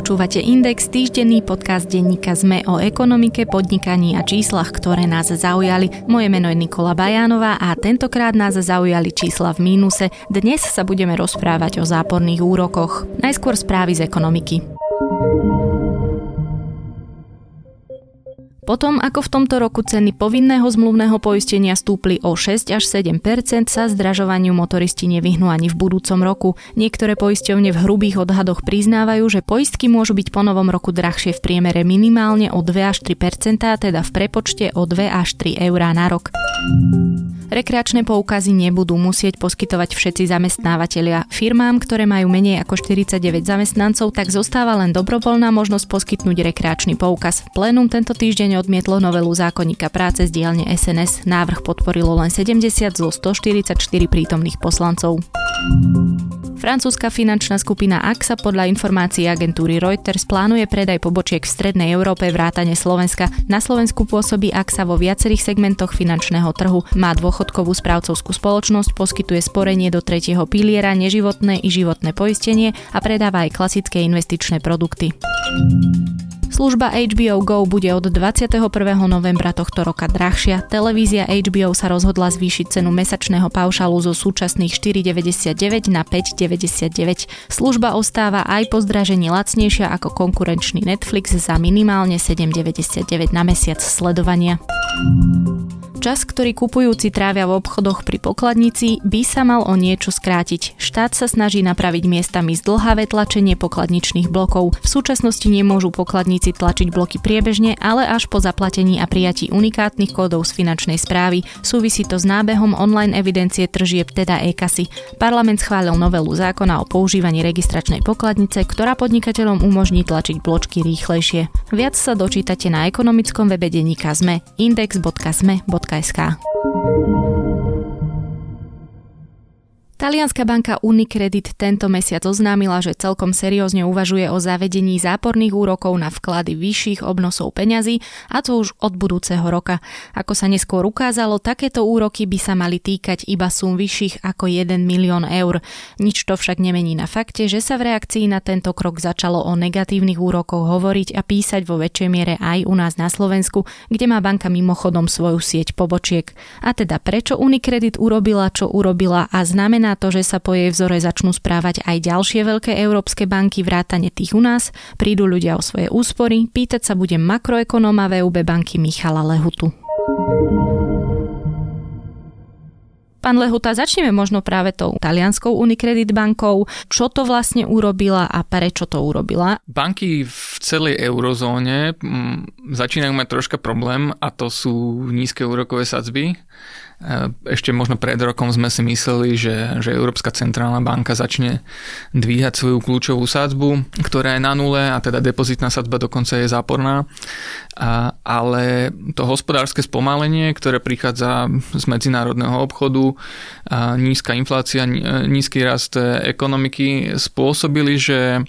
Počúvate Index, týždenný podcast denníka ZME o ekonomike, podnikaní a číslach, ktoré nás zaujali. Moje meno je Nikola Bajánová a tentokrát nás zaujali čísla v mínuse. Dnes sa budeme rozprávať o záporných úrokoch. Najskôr správy z ekonomiky. Potom, ako v tomto roku ceny povinného zmluvného poistenia stúpli o 6 až 7% sa zdražovaniu motoristi nevyhnú ani v budúcom roku. Niektoré poisťovne v hrubých odhadoch priznávajú, že poistky môžu byť po novom roku drahšie v priemere minimálne o 2 až 3% teda v prepočte o 2 až 3 eurá na rok. Rekreačné poukazy nebudú musieť poskytovať všetci zamestnávateľia. Firmám, ktoré majú menej ako 49 zamestnancov, tak zostáva len dobrovoľná možnosť poskytnúť rekreačný poukaz. Plénum tento týždeň odmietlo novelu zákonníka práce z dielne SNS. Návrh podporilo len 70 zo 144 prítomných poslancov. Francúzska finančná skupina AXA podľa informácií agentúry Reuters plánuje predaj pobočiek v strednej Európe vrátane Slovenska. Na Slovensku pôsobí AXA vo viacerých segmentoch finančného trhu. Má dôchodkovú správcovskú spoločnosť, poskytuje sporenie do tretieho piliera, neživotné i životné poistenie a predáva aj klasické investičné produkty. Služba HBO Go bude od 21. novembra tohto roka drahšia. Televízia HBO sa rozhodla zvýšiť cenu mesačného paušalu zo súčasných 4,99 na 5,99. Služba ostáva aj po zdražení lacnejšia ako konkurenčný Netflix za minimálne 7,99 na mesiac sledovania. Čas, ktorý kupujúci trávia v obchodoch pri pokladnici, by sa mal o niečo skrátiť. Štát sa snaží napraviť miestami zdlhavé tlačenie pokladničných blokov. V súčasnosti nemôžu pokladníci tlačiť bloky priebežne, ale až po zaplatení a prijatí unikátnych kódov z finančnej správy. Súvisí to s nábehom online evidencie tržieb, teda e-kasy. Parlament schválil novelu zákona o používaní registračnej pokladnice, ktorá podnikateľom umožní tlačiť bločky rýchlejšie. Viac sa dočítate na ekonomickom webe denníka ZME Sky Ska. Talianská banka Unicredit tento mesiac oznámila, že celkom seriózne uvažuje o zavedení záporných úrokov na vklady vyšších obnosov peňazí a to už od budúceho roka. Ako sa neskôr ukázalo, takéto úroky by sa mali týkať iba sum vyšších ako 1 milión eur. Nič to však nemení na fakte, že sa v reakcii na tento krok začalo o negatívnych úrokoch hovoriť a písať vo väčšej miere aj u nás na Slovensku, kde má banka mimochodom svoju sieť pobočiek. A teda prečo Unicredit urobila, čo urobila a znamená znamená to, že sa po jej vzore začnú správať aj ďalšie veľké európske banky vrátane tých u nás, prídu ľudia o svoje úspory, pýtať sa bude makroekonóma VUB banky Michala Lehutu. Pán Lehuta, začneme možno práve tou talianskou Unicredit bankou. Čo to vlastne urobila a prečo to urobila? Banky v celej eurozóne mm, začínajú mať troška problém a to sú nízke úrokové sadzby. E, ešte možno pred rokom sme si mysleli, že, že Európska centrálna banka začne dvíhať svoju kľúčovú sádzbu, ktorá je na nule a teda depozitná sadzba dokonca je záporná. A, ale to hospodárske spomalenie, ktoré prichádza z medzinárodného obchodu, a nízka inflácia, nízky rast ekonomiky spôsobili, že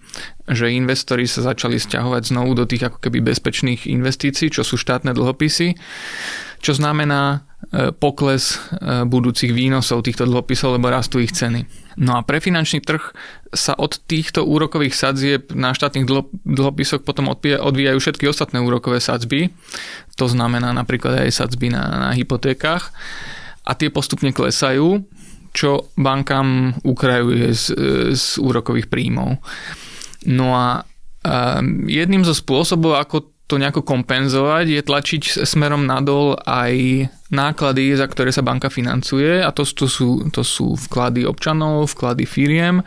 že investori sa začali stiahovať znovu do tých ako keby bezpečných investícií, čo sú štátne dlhopisy, čo znamená, E, pokles e, budúcich výnosov týchto dlhopisov, lebo rastú ich ceny. No a pre finančný trh sa od týchto úrokových sadzieb na štátnych dlhopisoch potom odvíjajú všetky ostatné úrokové sadzby. To znamená napríklad aj sadzby na, na hypotékach. A tie postupne klesajú, čo bankám ukrajuje z, z úrokových príjmov. No a jedným zo spôsobov, ako to nejako kompenzovať, je tlačiť smerom nadol aj náklady, za ktoré sa banka financuje a to, to, sú, to sú vklady občanov, vklady firiem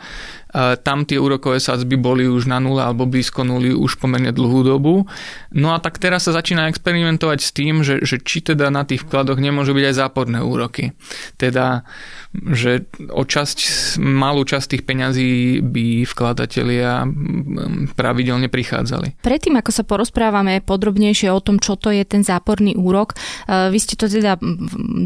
tam tie úrokové sadzby boli už na nule alebo blízko nuly už pomerne dlhú dobu. No a tak teraz sa začína experimentovať s tým, že, že či teda na tých vkladoch nemôžu byť aj záporné úroky. Teda, že o časť, malú časť tých peňazí by vkladatelia pravidelne prichádzali. Predtým, ako sa porozprávame podrobnejšie o tom, čo to je ten záporný úrok, e, vy ste to teda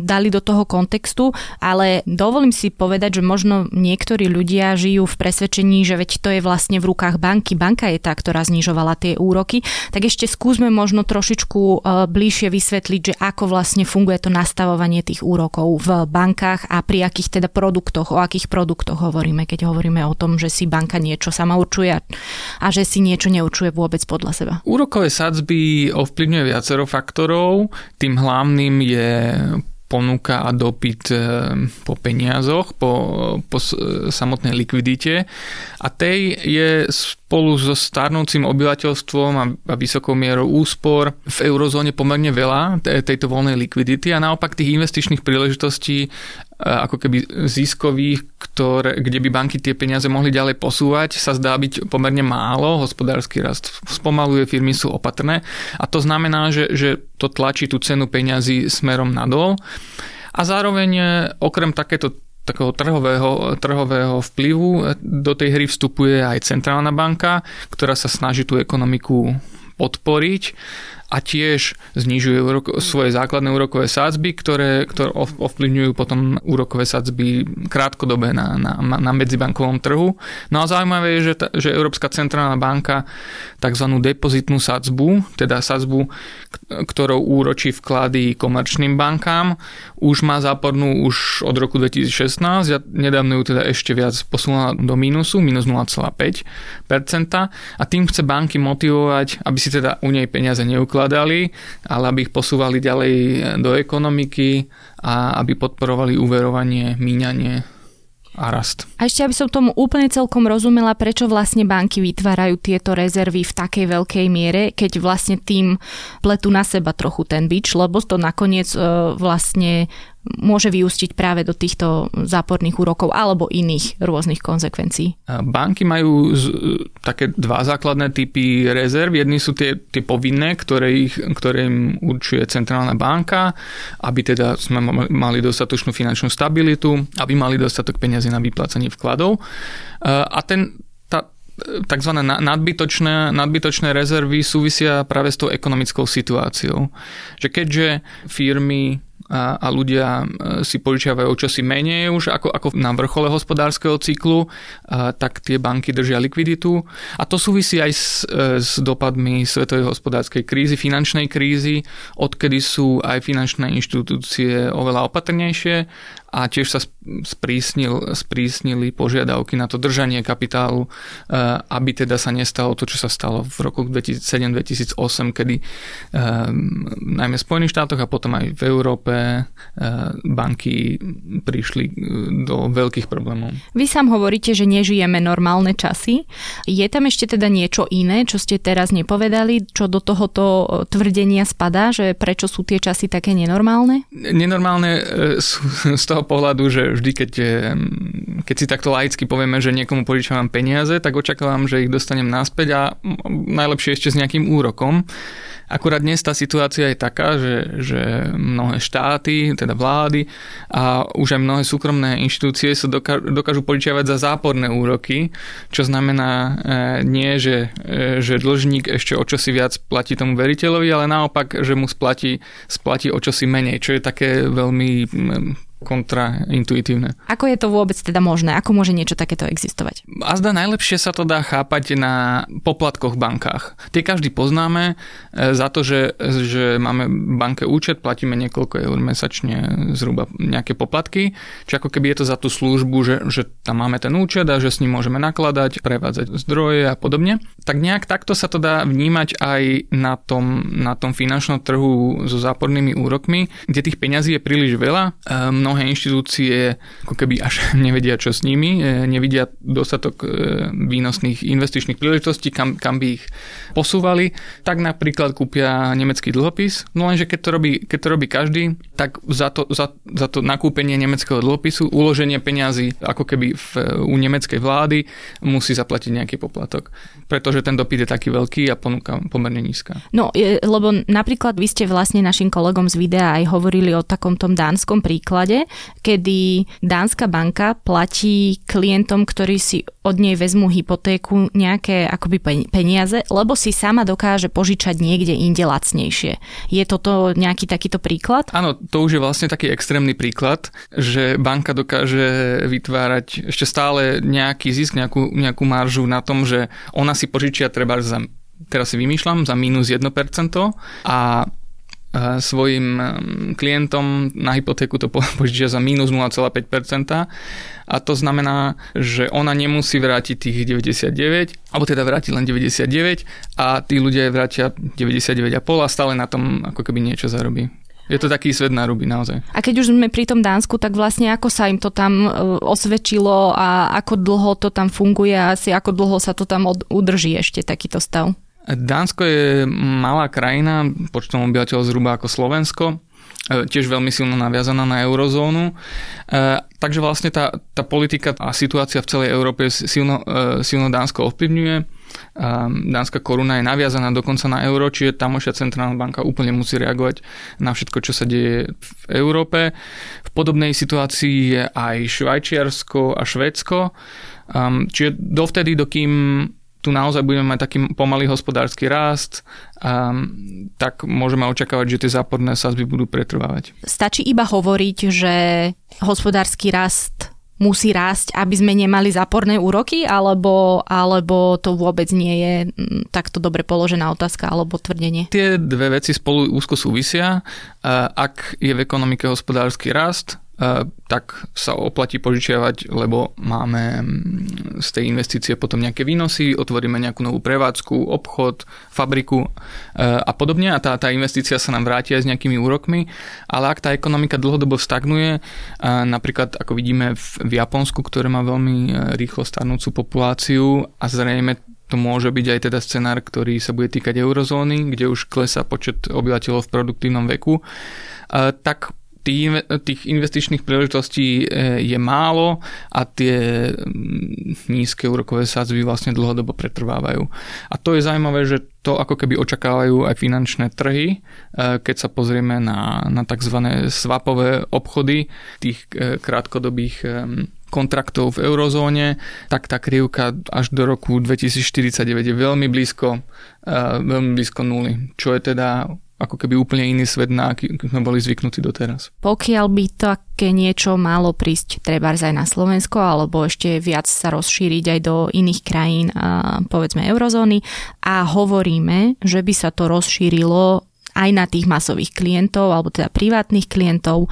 dali do toho kontextu, ale dovolím si povedať, že možno niektorí ľudia žijú v pres presvedčení, že veď to je vlastne v rukách banky, banka je tá, ktorá znižovala tie úroky, tak ešte skúsme možno trošičku e, bližšie vysvetliť, že ako vlastne funguje to nastavovanie tých úrokov v bankách a pri akých teda produktoch, o akých produktoch hovoríme, keď hovoríme o tom, že si banka niečo sama určuje a že si niečo neurčuje vôbec podľa seba. Úrokové sadzby ovplyvňuje viacero faktorov. Tým hlavným je ponuka a dopyt eh, po peniazoch, po, po samotnej likvidite. A tej je spolu so starnúcim obyvateľstvom a, vysokou mierou úspor v eurozóne pomerne veľa tejto voľnej likvidity a naopak tých investičných príležitostí ako keby ziskových, ktoré, kde by banky tie peniaze mohli ďalej posúvať, sa zdá byť pomerne málo, hospodársky rast spomaluje, firmy sú opatrné. A to znamená, že, že to tlačí tú cenu peňazí smerom nadol. A zároveň e, okrem takéto takého trhového, trhového vplyvu. Do tej hry vstupuje aj centrálna banka, ktorá sa snaží tú ekonomiku podporiť a tiež znižuje úrok, svoje základné úrokové sádzby, ktoré, ktoré ovplyvňujú potom úrokové sádzby krátkodobé na, na, na medzibankovom trhu. No a zaujímavé je, že, ta, že Európska centrálna banka tzv. depozitnú sádzbu, teda sádzbu, ktorou úročí vklady komerčným bankám, už má zápornú už od roku 2016. Ja nedávno ju teda ešte viac posunula do mínusu, minus 0,5% a tým chce banky motivovať, aby si teda u nej peniaze neukladali vkladali, ale aby ich posúvali ďalej do ekonomiky a aby podporovali uverovanie, míňanie a rast. A ešte, aby som tomu úplne celkom rozumela, prečo vlastne banky vytvárajú tieto rezervy v takej veľkej miere, keď vlastne tým pletú na seba trochu ten bič, lebo to nakoniec e, vlastne môže vyústiť práve do týchto záporných úrokov alebo iných rôznych konsekvencií. Banky majú z, také dva základné typy rezerv. Jedny sú tie, tie povinné, ktoré, ich, ktoré im určuje centrálna banka, aby teda sme mali dostatočnú finančnú stabilitu, aby mali dostatok peniazy na vyplácanie vkladov. A ten, tzv. nadbytočné, nadbytočné rezervy súvisia práve s tou ekonomickou situáciou. Že keďže firmy a, a ľudia e, si požičiavajú čosi menej už ako, ako na vrchole hospodárskeho cyklu, a, tak tie banky držia likviditu. A to súvisí aj s, e, s dopadmi svetovej hospodárskej krízy, finančnej krízy, odkedy sú aj finančné inštitúcie oveľa opatrnejšie a tiež sa sprísnil, sprísnili požiadavky na to držanie kapitálu, eh, aby teda sa nestalo to, čo sa stalo v roku 2007-2008, kedy eh, najmä v Spojených štátoch a potom aj v Európe eh, banky prišli do veľkých problémov. Vy sám hovoríte, že nežijeme normálne časy. Je tam ešte teda niečo iné, čo ste teraz nepovedali, čo do tohoto tvrdenia spadá, že prečo sú tie časy také nenormálne? Nenormálne sú z toho toho pohľadu, že vždy, keď, keď si takto laicky povieme, že niekomu požičavam peniaze, tak očakávam, že ich dostanem naspäť a najlepšie ešte s nejakým úrokom. Akurát dnes tá situácia je taká, že, že mnohé štáty, teda vlády a už aj mnohé súkromné inštitúcie sa dokážu, dokážu požičiavať za záporné úroky, čo znamená e, nie, že, e, že dlžník ešte o čosi viac platí tomu veriteľovi, ale naopak, že mu splatí, splatí o čosi menej, čo je také veľmi kontraintuitívne. Ako je to vôbec teda možné? Ako môže niečo takéto existovať? A zda najlepšie sa to dá chápať na poplatkoch v bankách. Tie každý poznáme e, za to, že, že máme banke účet, platíme niekoľko eur mesačne zhruba nejaké poplatky, či ako keby je to za tú službu, že, že tam máme ten účet a že s ním môžeme nakladať, prevádzať zdroje a podobne. Tak nejak takto sa to dá vnímať aj na tom, na tom finančnom trhu so zápornými úrokmi, kde tých peňazí je príliš veľa. Mnoho mnohé inštitúcie ako keby až nevedia, čo s nimi, e, nevidia dostatok e, výnosných investičných príležitostí, kam, kam by ich posúvali, tak napríklad kúpia nemecký dlhopis, no lenže keď to robí, keď to robí každý, tak za to, za, za to nakúpenie nemeckého dlhopisu, uloženie peňazí ako keby v, u nemeckej vlády musí zaplatiť nejaký poplatok, pretože ten dopyt je taký veľký a ponuka pomerne nízka. No, lebo napríklad vy ste vlastne našim kolegom z videa aj hovorili o takom tom dánskom príklade, kedy Dánska banka platí klientom, ktorí si od nej vezmú hypotéku nejaké akoby peniaze, lebo si sama dokáže požičať niekde inde lacnejšie. Je toto nejaký takýto príklad? Áno, to už je vlastne taký extrémny príklad, že banka dokáže vytvárať ešte stále nejaký zisk, nejakú, nejakú maržu na tom, že ona si požičia treba za teraz si vymýšľam, za minus 1% a svojim klientom na hypotéku to požičia za minus 0,5% a to znamená, že ona nemusí vrátiť tých 99, alebo teda vrátiť len 99 a tí ľudia vrátia 99,5 a stále na tom ako keby niečo zarobí. Je to taký svet na ruby naozaj. A keď už sme pri tom Dánsku, tak vlastne ako sa im to tam e, osvedčilo a ako dlho to tam funguje a asi ako dlho sa to tam udrží ešte takýto stav? Dánsko je malá krajina, počtom obyvateľov zhruba ako Slovensko, e, tiež veľmi silno naviazaná na eurozónu. E, takže vlastne tá, tá politika a situácia v celej Európe silno, e, silno Dánsko ovplyvňuje. Dánska koruna je naviazaná dokonca na euro, čiže tamošia centrálna banka úplne musí reagovať na všetko, čo sa deje v Európe. V podobnej situácii je aj Švajčiarsko a Švédsko. Čiže dovtedy, dokým tu naozaj budeme mať taký pomalý hospodársky rast, um, tak môžeme očakávať, že tie záporné sazby budú pretrvávať. Stačí iba hovoriť, že hospodársky rast musí rásť, aby sme nemali záporné úroky, alebo, alebo to vôbec nie je takto dobre položená otázka alebo tvrdenie? Tie dve veci spolu úzko súvisia. Ak je v ekonomike hospodársky rast, tak sa oplatí požičiavať, lebo máme z tej investície potom nejaké výnosy, otvoríme nejakú novú prevádzku, obchod, fabriku a podobne. A tá, tá investícia sa nám vráti aj s nejakými úrokmi, ale ak tá ekonomika dlhodobo stagnuje, napríklad ako vidíme v Japonsku, ktoré má veľmi e, rýchlo starnúcu populáciu a zrejme to môže byť aj teda scenár, ktorý sa bude týkať eurozóny, kde už klesá počet obyvateľov v produktívnom veku, tak tých investičných príležitostí e, je málo a tie mm, nízke úrokové sadzby vlastne dlhodobo pretrvávajú. A to je zaujímavé, že to ako keby očakávajú aj finančné trhy, e, keď sa pozrieme na, na tzv. swapové obchody tých e, krátkodobých kontraktov v eurozóne, tak tá krivka až do roku 2049 je veľmi blízko, veľmi blízko nuly, čo je teda ako keby úplne iný svet, na aký sme boli zvyknutí doteraz. Pokiaľ by také niečo malo prísť treba aj na Slovensko, alebo ešte viac sa rozšíriť aj do iných krajín, povedzme eurozóny, a hovoríme, že by sa to rozšírilo aj na tých masových klientov, alebo teda privátnych klientov,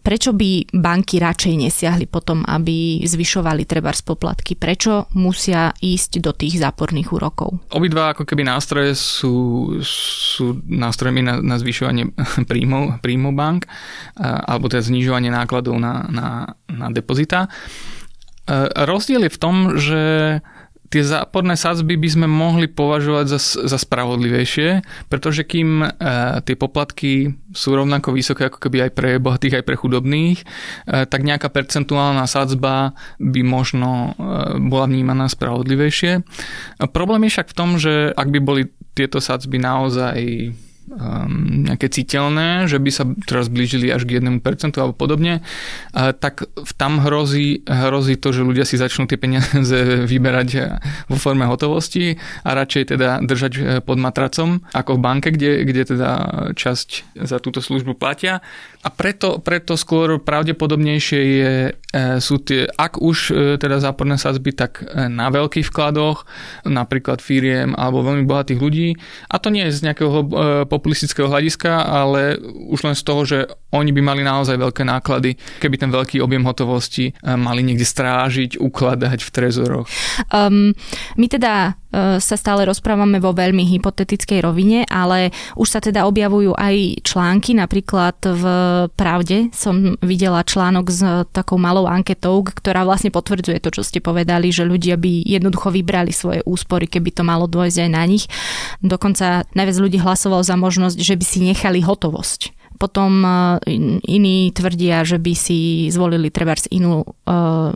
prečo by banky radšej nesiahli potom, aby zvyšovali treba poplatky? Prečo musia ísť do tých záporných úrokov? Obidva ako keby nástroje sú, sú nástrojmi na, na zvyšovanie príjmov, príjmov bank alebo teda znižovanie nákladov na, na, na depozita. Rozdiel je v tom, že tie záporné sadzby by sme mohli považovať za, za spravodlivejšie, pretože kým e, tie poplatky sú rovnako vysoké ako keby aj pre bohatých, aj pre chudobných, e, tak nejaká percentuálna sadzba by možno e, bola vnímaná spravodlivejšie. Problém je však v tom, že ak by boli tieto sadzby naozaj um, nejaké citeľné, že by sa teraz blížili až k 1% alebo podobne, uh, tak tam hrozí, hrozí to, že ľudia si začnú tie peniaze vyberať vo forme hotovosti a radšej teda držať eh, pod matracom ako v banke, kde, kde teda časť za túto službu platia. A preto, preto skôr pravdepodobnejšie je, e, sú tie, ak už teda záporné sadzby, tak na veľkých vkladoch, napríklad firiem alebo veľmi bohatých ľudí. A to nie je z nejakého populistického hľadiska, ale už len z toho, že oni by mali naozaj veľké náklady, keby ten veľký objem hotovosti mali niekde strážiť, ukladať v trezoroch. Um, my teda E, sa stále rozprávame vo veľmi hypotetickej rovine, ale už sa teda objavujú aj články, napríklad v Pravde som videla článok s takou malou anketou, ktorá vlastne potvrdzuje to, čo ste povedali, že ľudia by jednoducho vybrali svoje úspory, keby to malo dôjsť aj na nich. Dokonca najviac ľudí hlasovalo za možnosť, že by si nechali hotovosť potom e, iní tvrdia, že by si zvolili trebárs inú e,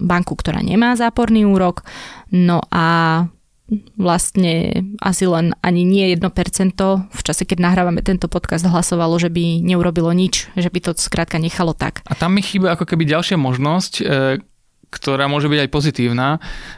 banku, ktorá nemá záporný úrok. No a vlastne asi len ani nie 1% v čase, keď nahrávame tento podcast, hlasovalo, že by neurobilo nič, že by to skrátka nechalo tak. A tam mi chýba ako keby ďalšia možnosť, e, ktorá môže byť aj pozitívna,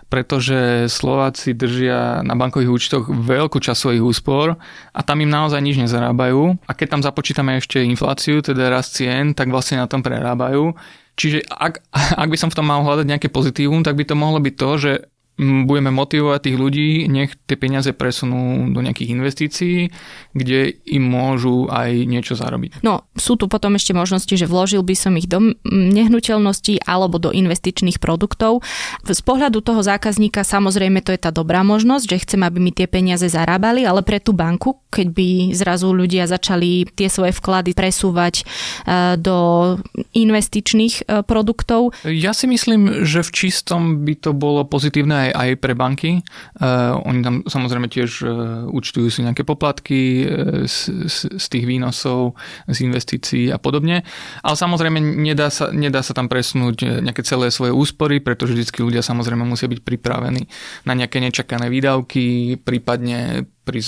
pretože Slováci držia na bankových účtoch veľkú časť svojich úspor a tam im naozaj nič nezarábajú. A keď tam započítame ešte infláciu, teda rast cien, tak vlastne na tom prerábajú. Čiže ak, ak by som v tom mal hľadať nejaké pozitívum, tak by to mohlo byť to, že budeme motivovať tých ľudí, nech tie peniaze presunú do nejakých investícií, kde im môžu aj niečo zarobiť. No, sú tu potom ešte možnosti, že vložil by som ich do nehnuteľností alebo do investičných produktov. Z pohľadu toho zákazníka samozrejme to je tá dobrá možnosť, že chcem, aby mi tie peniaze zarábali, ale pre tú banku, keď by zrazu ľudia začali tie svoje vklady presúvať e, do investičných e, produktov. Ja si myslím, že v čistom by to bolo pozitívne aj, aj pre banky. Uh, oni tam samozrejme tiež uh, účtujú si nejaké poplatky uh, z, z, z tých výnosov, z investícií a podobne. Ale samozrejme nedá sa, nedá sa tam presunúť nejaké celé svoje úspory, pretože vždy ľudia samozrejme musia byť pripravení na nejaké nečakané výdavky, prípadne pri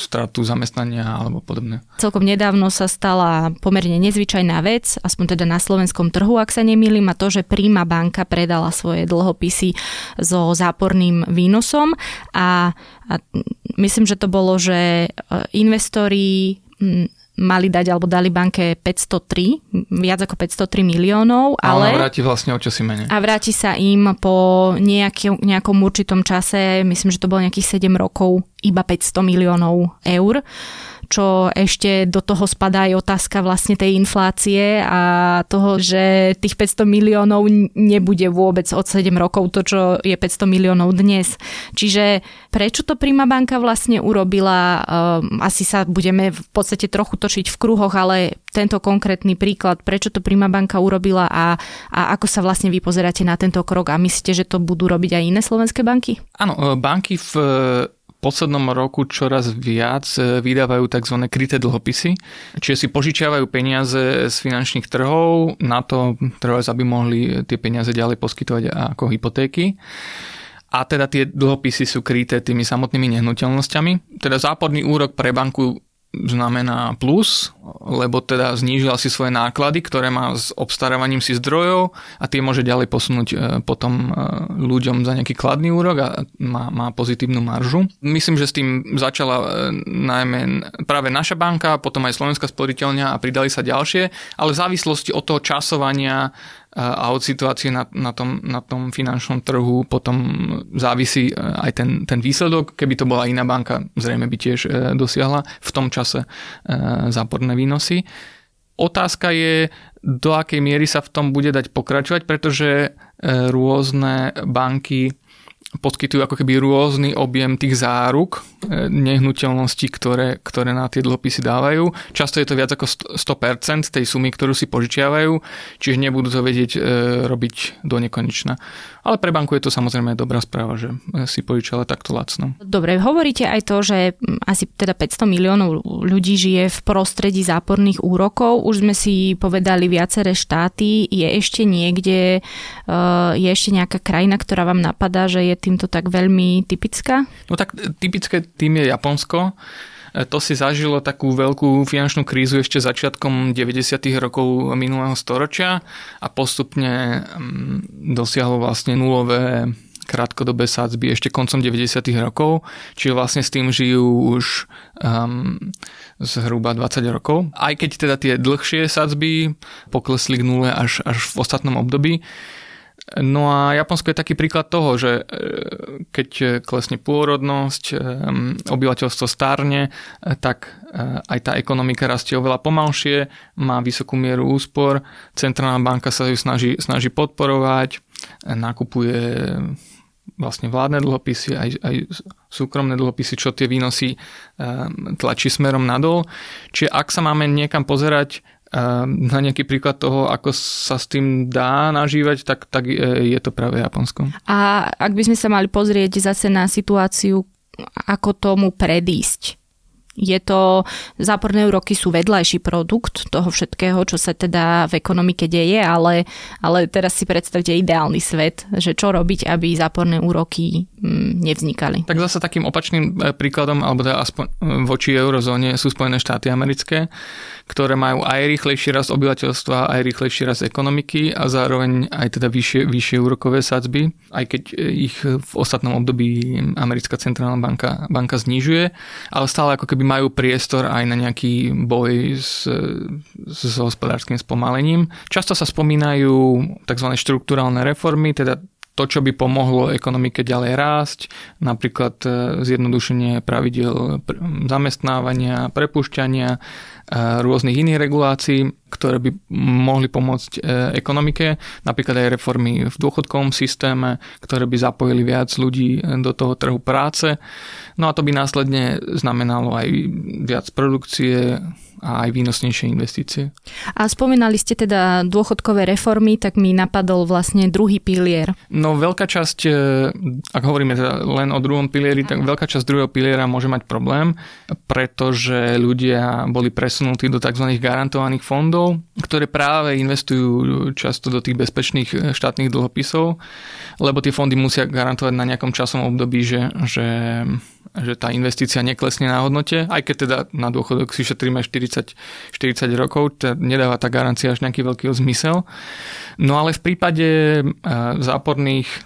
stratu zamestnania alebo podobne. Celkom nedávno sa stala pomerne nezvyčajná vec, aspoň teda na slovenskom trhu, ak sa nemýlim, a to, že Príma banka predala svoje dlhopisy so záporným výnosom a, a myslím, že to bolo, že e, investori mali dať alebo dali banke 503, viac ako 503 miliónov. Ale, a vráti vlastne o čosi menej. A vráti sa im po nejaký, nejakom určitom čase, myslím, že to bolo nejakých 7 rokov, iba 500 miliónov eur čo ešte do toho spadá aj otázka vlastne tej inflácie a toho, že tých 500 miliónov nebude vôbec od 7 rokov to, čo je 500 miliónov dnes. Čiže prečo to Prima banka vlastne urobila? Um, asi sa budeme v podstate trochu točiť v kruhoch, ale tento konkrétny príklad, prečo to Prima banka urobila a, a ako sa vlastne vy pozeráte na tento krok a myslíte, že to budú robiť aj iné slovenské banky? Áno, e, banky v poslednom roku čoraz viac e, vydávajú tzv. kryté dlhopisy, čiže si požičiavajú peniaze z finančných trhov na to, aby mohli tie peniaze ďalej poskytovať ako hypotéky. A teda tie dlhopisy sú kryté tými samotnými nehnuteľnosťami. Teda záporný úrok pre banku znamená plus, lebo teda znížila si svoje náklady, ktoré má s obstarávaním si zdrojov a tie môže ďalej posunúť e, potom e, ľuďom za nejaký kladný úrok a má, má pozitívnu maržu. Myslím, že s tým začala e, najmä práve naša banka, potom aj Slovenská sporiteľňa a pridali sa ďalšie, ale v závislosti od toho časovania a od situácie na, na, tom, na tom finančnom trhu potom závisí e, aj ten, ten výsledok. Keby to bola iná banka, zrejme by tiež e, dosiahla v tom čase e, záporné výnosy. Otázka je, do akej miery sa v tom bude dať pokračovať, pretože rôzne banky poskytujú ako keby rôzny objem tých záruk e, nehnuteľností, ktoré, ktoré na tie dlhopisy dávajú. Často je to viac ako 100% tej sumy, ktorú si požičiavajú, čiže nebudú to vedieť e, robiť do nekonečna. Ale pre banku je to samozrejme dobrá správa, že e, si požičala takto lacno. Dobre, hovoríte aj to, že asi teda 500 miliónov ľudí žije v prostredí záporných úrokov. Už sme si povedali viaceré štáty. Je ešte niekde, je ešte nejaká krajina, ktorá vám napadá, že je týmto tak veľmi typická? No tak typické tým je Japonsko. E, to si zažilo takú veľkú finančnú krízu ešte začiatkom 90. rokov minulého storočia a postupne mm, dosiahlo vlastne nulové krátkodobé sádzby ešte koncom 90. rokov, čiže vlastne s tým žijú už um, zhruba 20 rokov. Aj keď teda tie dlhšie sádzby poklesli k nule až, až v ostatnom období, No a Japonsko je taký príklad toho, že e, keď klesne pôrodnosť, e, obyvateľstvo stárne, e, tak aj tá ekonomika rastie oveľa pomalšie, má vysokú mieru úspor, centrálna banka sa ju snaží, snaží podporovať, nakupuje vlastne vládne dlhopisy, aj, aj súkromné dlhopisy, čo tie výnosy tlačí smerom nadol. Čiže ak sa máme niekam pozerať na nejaký príklad toho, ako sa s tým dá nažívať, tak, tak je to práve Japonsko. A ak by sme sa mali pozrieť zase na situáciu, ako tomu predísť, Je to, záporné úroky sú vedľajší produkt toho všetkého, čo sa teda v ekonomike deje, ale, ale teraz si predstavte ideálny svet, že čo robiť, aby záporné úroky mm, nevznikali. Tak zase takým opačným e, príkladom, alebo teda aspoň e, voči eurozóne sú Spojené štáty americké, ktoré majú aj rýchlejší rast obyvateľstva, aj rýchlejší rast ekonomiky a zároveň aj teda vyššie, vyššie úrokové sadzby, aj keď ich v ostatnom období americká centrálna banka, banka znižuje, ale stále ako keby majú priestor aj na nejaký boj s, s hospodárskym spomalením. Často sa spomínajú tzv. štruktúralne reformy, teda to, čo by pomohlo ekonomike ďalej rásť, napríklad e, zjednodušenie pravidel zamestnávania, prepušťania, rôznych iných regulácií, ktoré by mohli pomôcť e, ekonomike, napríklad aj reformy v dôchodkovom systéme, ktoré by zapojili viac ľudí e, do toho trhu práce. No a to by následne znamenalo aj viac produkcie, a aj výnosnejšie investície. A spomínali ste teda dôchodkové reformy, tak mi napadol vlastne druhý pilier. No veľká časť, e, ak hovoríme teda len o druhom pilieri, tak veľká časť druhého piliera môže mať problém, pretože ľudia boli presunutí do tzv. garantovaných fondov, ktoré práve investujú často do tých bezpečných e, štátnych dlhopisov, lebo tie fondy musia garantovať na nejakom časom období, že, že že tá investícia neklesne na hodnote, aj keď teda na dôchodok si šetríme 40, 40 rokov, to nedáva tá garancia až nejaký veľký zmysel. No ale v prípade e, záporných e,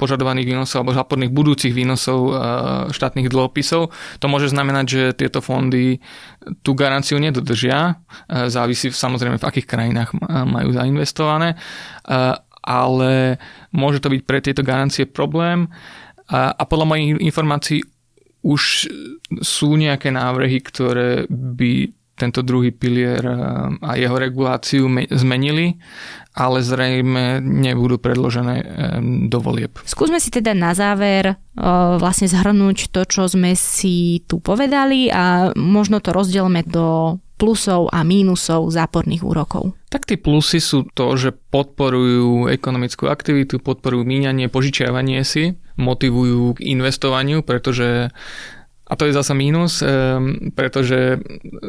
požadovaných výnosov alebo záporných budúcich výnosov e, štátnych dlhopisov, to môže znamenať, že tieto fondy tú garanciu nedodržia. Závisí samozrejme v akých krajinách majú zainvestované, ale môže to byť pre tieto garancie problém. A, a podľa mojich informácií už sú nejaké návrhy, ktoré by tento druhý pilier a jeho reguláciu zmenili, ale zrejme nebudú predložené do volieb. Skúsme si teda na záver vlastne zhrnúť to, čo sme si tu povedali a možno to rozdielme do plusov a mínusov záporných úrokov? Tak tie plusy sú to, že podporujú ekonomickú aktivitu, podporujú míňanie, požičiavanie si, motivujú k investovaniu, pretože a to je zasa mínus, pretože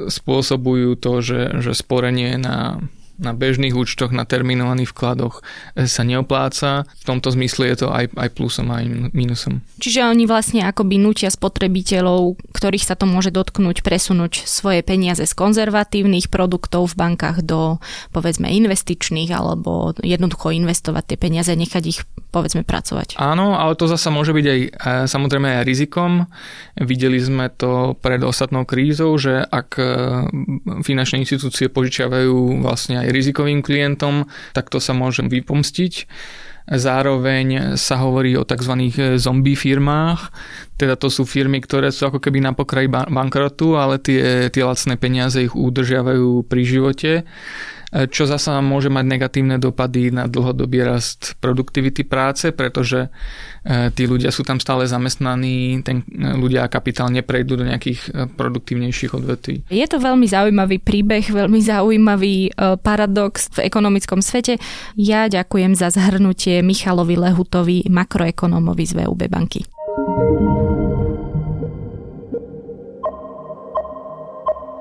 spôsobujú to, že, že sporenie na na bežných účtoch, na terminovaných vkladoch e, sa neopláca. V tomto zmysle je to aj, aj plusom, aj mínusom. Čiže oni vlastne akoby nutia spotrebiteľov, ktorých sa to môže dotknúť, presunúť svoje peniaze z konzervatívnych produktov v bankách do povedzme investičných alebo jednoducho investovať tie peniaze nechať ich povedzme pracovať. Áno, ale to zasa môže byť aj e, samozrejme aj rizikom. Videli sme to pred ostatnou krízou, že ak e, finančné inštitúcie požičiavajú vlastne aj rizikovým klientom, tak to sa môže vypomstiť. Zároveň sa hovorí o tzv. zombie firmách, teda to sú firmy, ktoré sú ako keby na pokraji bankrotu, ale tie, tie lacné peniaze ich udržiavajú pri živote čo zasa môže mať negatívne dopady na dlhodobý rast produktivity práce, pretože e, tí ľudia sú tam stále zamestnaní, ten e, ľudia a kapitál neprejdú do nejakých e, produktívnejších odvetví. Je to veľmi zaujímavý príbeh, veľmi zaujímavý paradox v ekonomickom svete. Ja ďakujem za zhrnutie Michalovi Lehutovi, makroekonómovi z VUB banky.